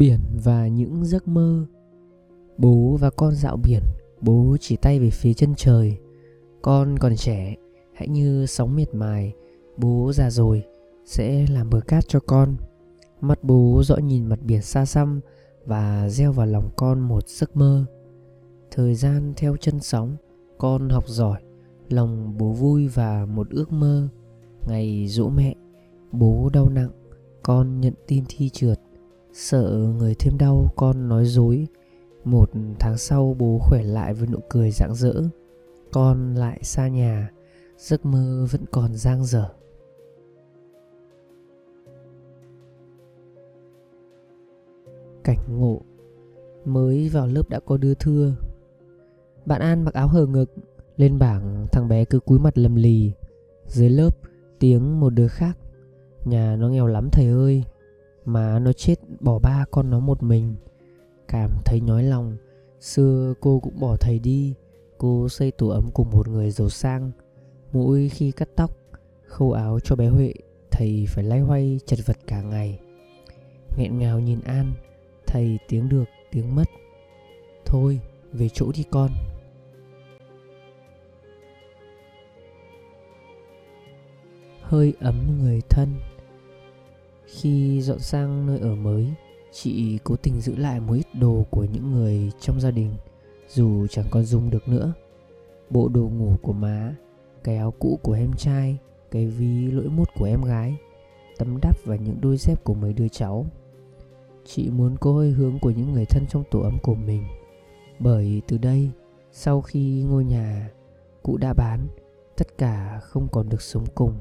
Biển và những giấc mơ. Bố và con dạo biển, Bố chỉ tay về phía chân trời. Con còn trẻ, Hãy như sóng miệt mài. Bố già rồi, Sẽ làm bờ cát cho con. Mắt bố dõi nhìn mặt biển xa xăm Và gieo vào lòng con một giấc mơ. Thời gian theo chân sóng, Con học giỏi, Lòng bố vui và một ước mơ. Ngày dỗ mẹ, Bố đau nặng, Con nhận tin thi trượt. Sợ người thêm đau, con nói dối. Một tháng sau, bố khỏe lại với nụ cười rạng rỡ. Con lại xa nhà, Giấc mơ vẫn còn giang dở. Cảnh ngộ. Mới vào lớp đã có đưa thưa. Bạn An mặc áo hở ngực, Lên bảng thằng bé cứ cúi mặt lầm lì. Dưới lớp, tiếng một đứa khác. Nhà nó nghèo lắm, thầy ơi. Mà nó chết, bỏ ba con nó một mình. Cảm thấy nhói lòng. Xưa cô cũng bỏ thầy đi. Cô xây tổ ấm cùng một người giàu sang. Mỗi khi cắt tóc, Khâu áo cho bé Huệ, Thầy phải lay hoay, chật vật cả ngày. Nghẹn ngào nhìn An, Thầy tiếng được, tiếng mất. Thôi, về chỗ đi con. Hơi ấm người thân. Khi dọn sang nơi ở mới, Chị cố tình giữ lại một ít đồ của những người trong gia đình, Dù chẳng còn dùng được nữa. Bộ đồ ngủ của má, Cái áo cũ của em trai, Cái ví lỗi mút của em gái, Tấm đắp và những đôi dép của mấy đứa cháu. Chị muốn có hơi hướng của những người thân trong tổ ấm của mình. Bởi từ đây, Sau khi ngôi nhà cũ đã bán, Tất cả không còn được sống cùng.